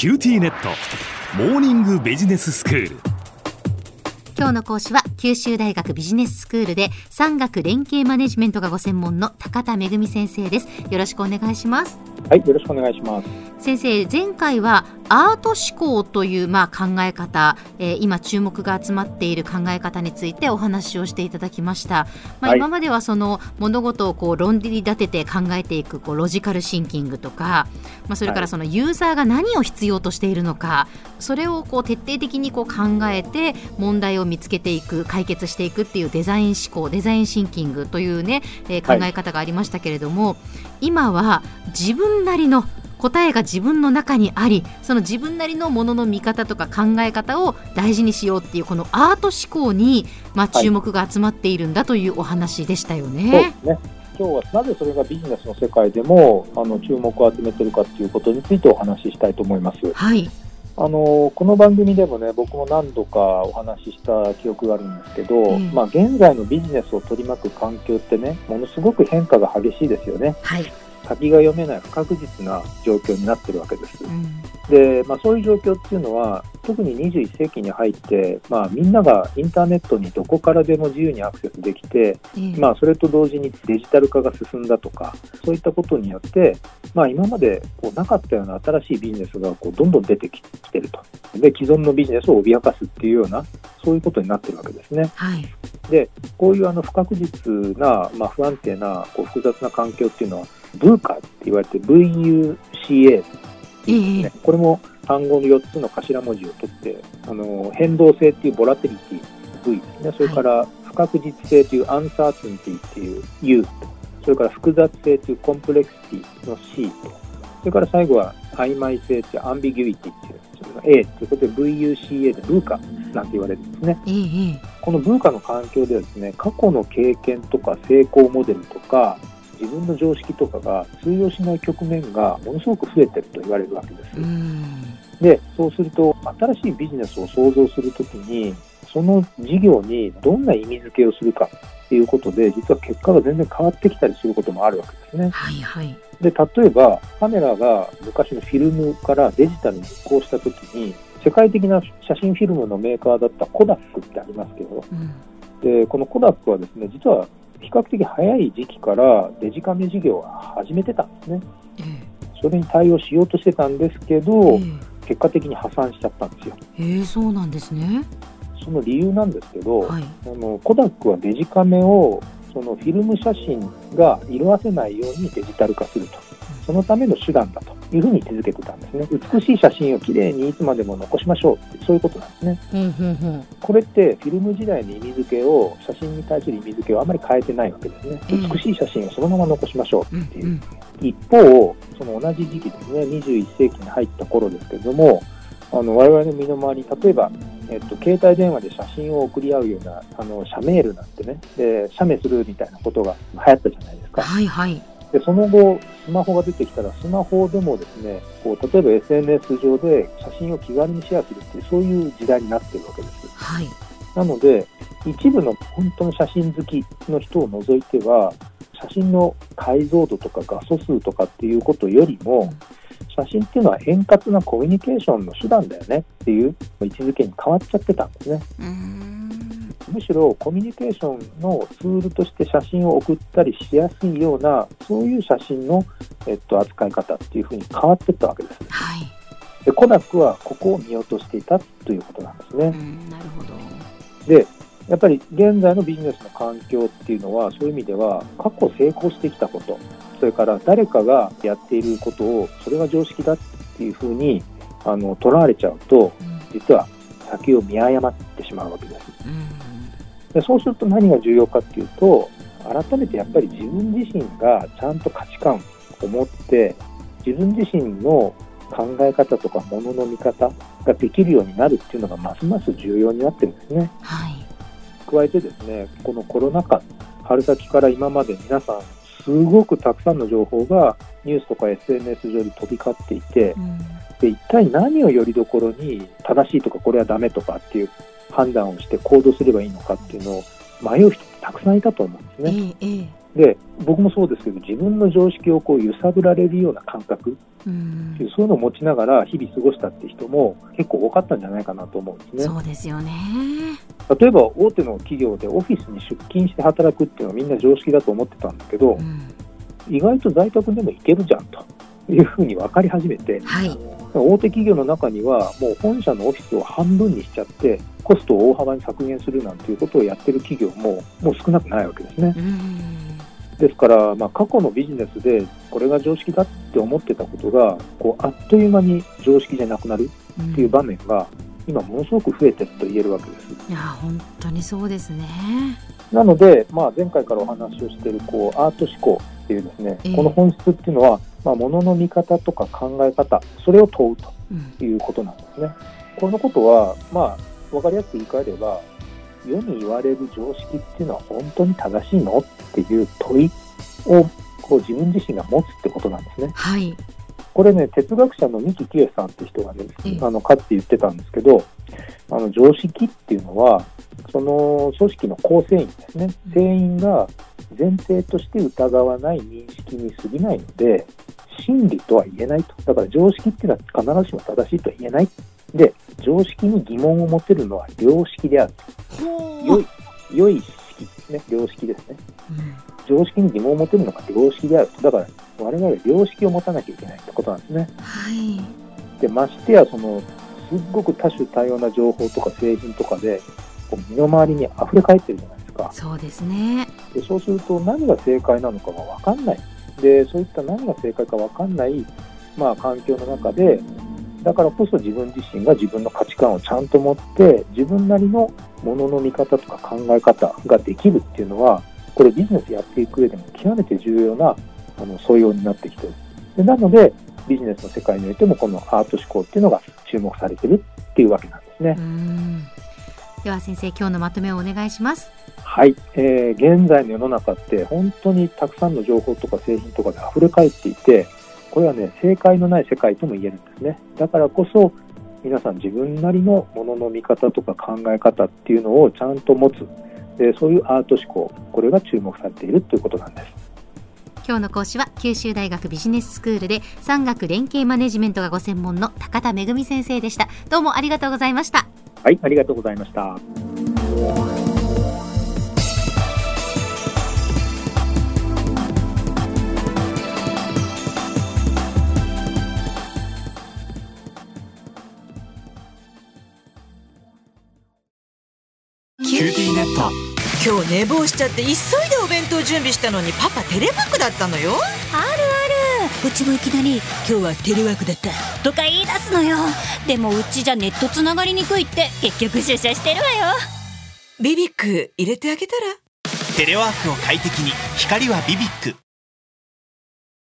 QTnet。モーニングビジネススクール。今日の講師は九州大学ビジネススクールで産学連携マネジメントがご専門の高田恵先生です。よろしくお願いします。はいよろしくお願いします。先生前回はアート思考というまあ考え方、えー、今注目が集まっている考え方についてお話をしていただきました、まあ、今まではその物事をこう論理立てて考えていくこうロジカルシンキングとか、まあ、それからそのユーザーが何を必要としているのかそれをこう徹底的にこう考えて問題を見つけていく解決していくっていうデザイン思考デザインシンキングというね、えー、考え方がありましたけれども、はい、今は自分なりの答えが自分の中にありその自分なりのものの見方とか考え方を大事にしようっていうこのアート思考に、まあ、注目が集まっているんだというお話でしたよね。はい、今日はなぜそれがビジネスの世界でもあの注目を集めてるかということについてお話ししたいと思います。はいあのこの番組でもね僕も何度かお話しした記憶があるんですけど、うん、まあ、現在のビジネスを取り巻く環境ってねものすごく変化が激しいですよね。はい先が読めない不確実な状況になってるわけです。うん、で、まあ、そういう状況っていうのは特に21世紀に入って、まあ、みんながインターネットにどこからでも自由にアクセスできて、まあ、それと同時にデジタル化が進んだとかそういったことによって、まあ、今までこうなかったような新しいビジネスがこうどんどん出てきてるとで既存のビジネスを脅かすっていうようなそういうことになってるわけですね。はい、でこういうあの不確実な、まあ、不安定なこう複雑な環境っていうのはブーカって言われて VUCA ですね、ねこれも単語の4つの頭文字を取ってあの変動性っていうボラティリティ V ですね。それから不確実性というアンサーツンティっていう U とそれから複雑性というコンプレクシティの C と。それから最後は曖昧性というアンビギュイティっていうその A ということで VUCA でブーカなんて言われるんですね、このブーカの環境ではですね過去の経験とか成功モデルとか自分の常識とかが通用しない局面がものすごく増えてると言われるわけです。でそうすると新しいビジネスを創造するときにその事業にどんな意味付けをするかっていうことで実は結果が全然変わってきたりすることもあるわけですね。はいはい、で例えばカメラが昔のフィルムからデジタルに移行したときに世界的な写真フィルムのメーカーだったコダックってありますけど、うん、でこのコダックはですね実は比較的早い時期からデジカメ事業を始めてたんですね。それに対応しようとしてたんですけど、結果的に破産しちゃったんですよ。えー、そうなんですね。その理由なんですけど、はい、あのコダックはデジカメをそのフィルム写真が色あせないようにデジタル化すると、そのための手段だというふうに位置づけてたんですね。美しい写真をきれいにいつまでも残しましょうって、そういうことなんですね。うんうんうん、これってフィルム時代の意味付けを、写真に対する意味付けをあまり変えてないわけですね。美しい写真をそのまま残しましょうっていう。うんうん、一方、その同じ時期ですね、21世紀に入った頃ですけれども、あの我々の身の回り、例えば、えっと、携帯電話で写真を送り合うようなあの写メールなんてねで、写メするみたいなことが流行ったじゃないですか。はいはいでその後、スマホが出てきたら、スマホでもですねこう例えば SNS 上で写真を気軽にシェアするっていう、そういう時代になっているわけです。はい、なので、一部の本当の写真好きの人を除いては、写真の解像度とか画素数とかっていうことよりも、写真っていうのは円滑なコミュニケーションの手段だよねっていう位置づけに変わっちゃってたんですね。むしろコミュニケーションのツールとして写真を送ったりしやすいようなそういう写真の、えっと、扱い方っていうふうに変わっていったわけです。はい、でコナックはここを見落としていたということなんですね。なるほどでやっぱり現在のビジネスの環境っていうのはそういう意味では過去成功してきたことそれから誰かがやっていることをそれが常識だっていうふうにあのとらわれちゃうと実は先を見誤ってしまうわけです。うんでそうすると何が重要かっていうと改めてやっぱり自分自身がちゃんと価値観を持って自分自身の考え方とかものの見方ができるようになるっていうのがますます重要になってるんですね。はい、加えてですねこのコロナ禍春先から今まで皆さんすごくたくさんの情報がニュースとか SNS 上に飛び交っていて、うん、で一体何をよりどころに正しいとかこれはダメとかっていう判断をして行動すればいいのかっていうのを迷う人たくさんいたと思うんですね。ええ、で僕もそうですけど自分の常識をこう揺さぶられるような感覚うんそういうのを持ちながら日々過ごしたって人も結構多かったんじゃないかなと思うんですね。そうですよね。例えば大手の企業でオフィスに出勤して働くっていうのはみんな常識だと思ってたんだけど、うん意外と在宅でも行けるじゃんというふうに分かり始めて、はい。大手企業の中にはもう本社のオフィスを半分にしちゃってコストを大幅に削減するなんていうことをやってる企業ももう少なくないわけですね。うんですから、まあ、過去のビジネスでこれが常識だって思ってたことがこうあっという間に常識じゃなくなるっていう場面が今ものすごく増えてると言えるわけです。いや本当にそうですね。なので、まあ、前回からお話をしているこうアート思考っていうですね、ええこの本質っていうのは、まあ、物の見方とか考え方それを問うとうんいうことなんですね。このことは、まあ、わかりやすく言い換えれば、世に言われる常識っていうのは本当に正しいのっていう問いをこう自分自身が持つってことなんですね。はい。これね、哲学者の三木清さんって人がねええ、あの、かつて言ってたんですけど、あの、常識っていうのは、その組織の構成員ですね。全員が前提として疑わない認識に過ぎないので、真理とは言えないと。だから常識っていうのは必ずしも正しいとは言えない。で、常識に疑問を持てるのは良識である。良い、良い識ですね。良識ですね。うん常識に疑問を持てるのが良識であると。だから、我々は良識を持たなきゃいけないってことなんですね。はい。で、ましてや、その、すっごく多種多様な情報とか製品とかで、こう身の回りに溢れ返ってるじゃないですか。そうですね。でそうすると何が正解なのかが分かんない。で、そういった何が正解か分かんない、まあ、環境の中で、だからこそ自分自身が自分の価値観をちゃんと持って、自分なりのものの見方とか考え方ができるっていうのは、これビジネスやっていく上でも極めて重要なあの素養になってきてる。でなので、ビジネスの世界においてもこのアート思考っていうのが注目されてるっていうわけなんですね。では先生今日のまとめをお願いします。はい、えー現在の世の中って本当にたくさんの情報とか製品とかで溢れ返っていてこれはね正解のない世界とも言えるんですねだからこそ皆さん自分なりのものの見方とか考え方っていうのをちゃんと持つでそういうアート思考これが注目されているということなんです今日の講師は九州大学ビジネススクールで産学連携マネジメントがご専門の高田恵先生でした。どうもありがとうございました。はいありがとうございました。QTnet。今日寝坊しちゃって急いでお弁当準備したのにパパテレワークだったのようちもいきなり今日はテレワークだった。とか言い出すのよ。でもうちじゃネットつながりにくいって結局出社してるわよ。ビビック入れてあげたら？テレワークを快適に。光は BBIQ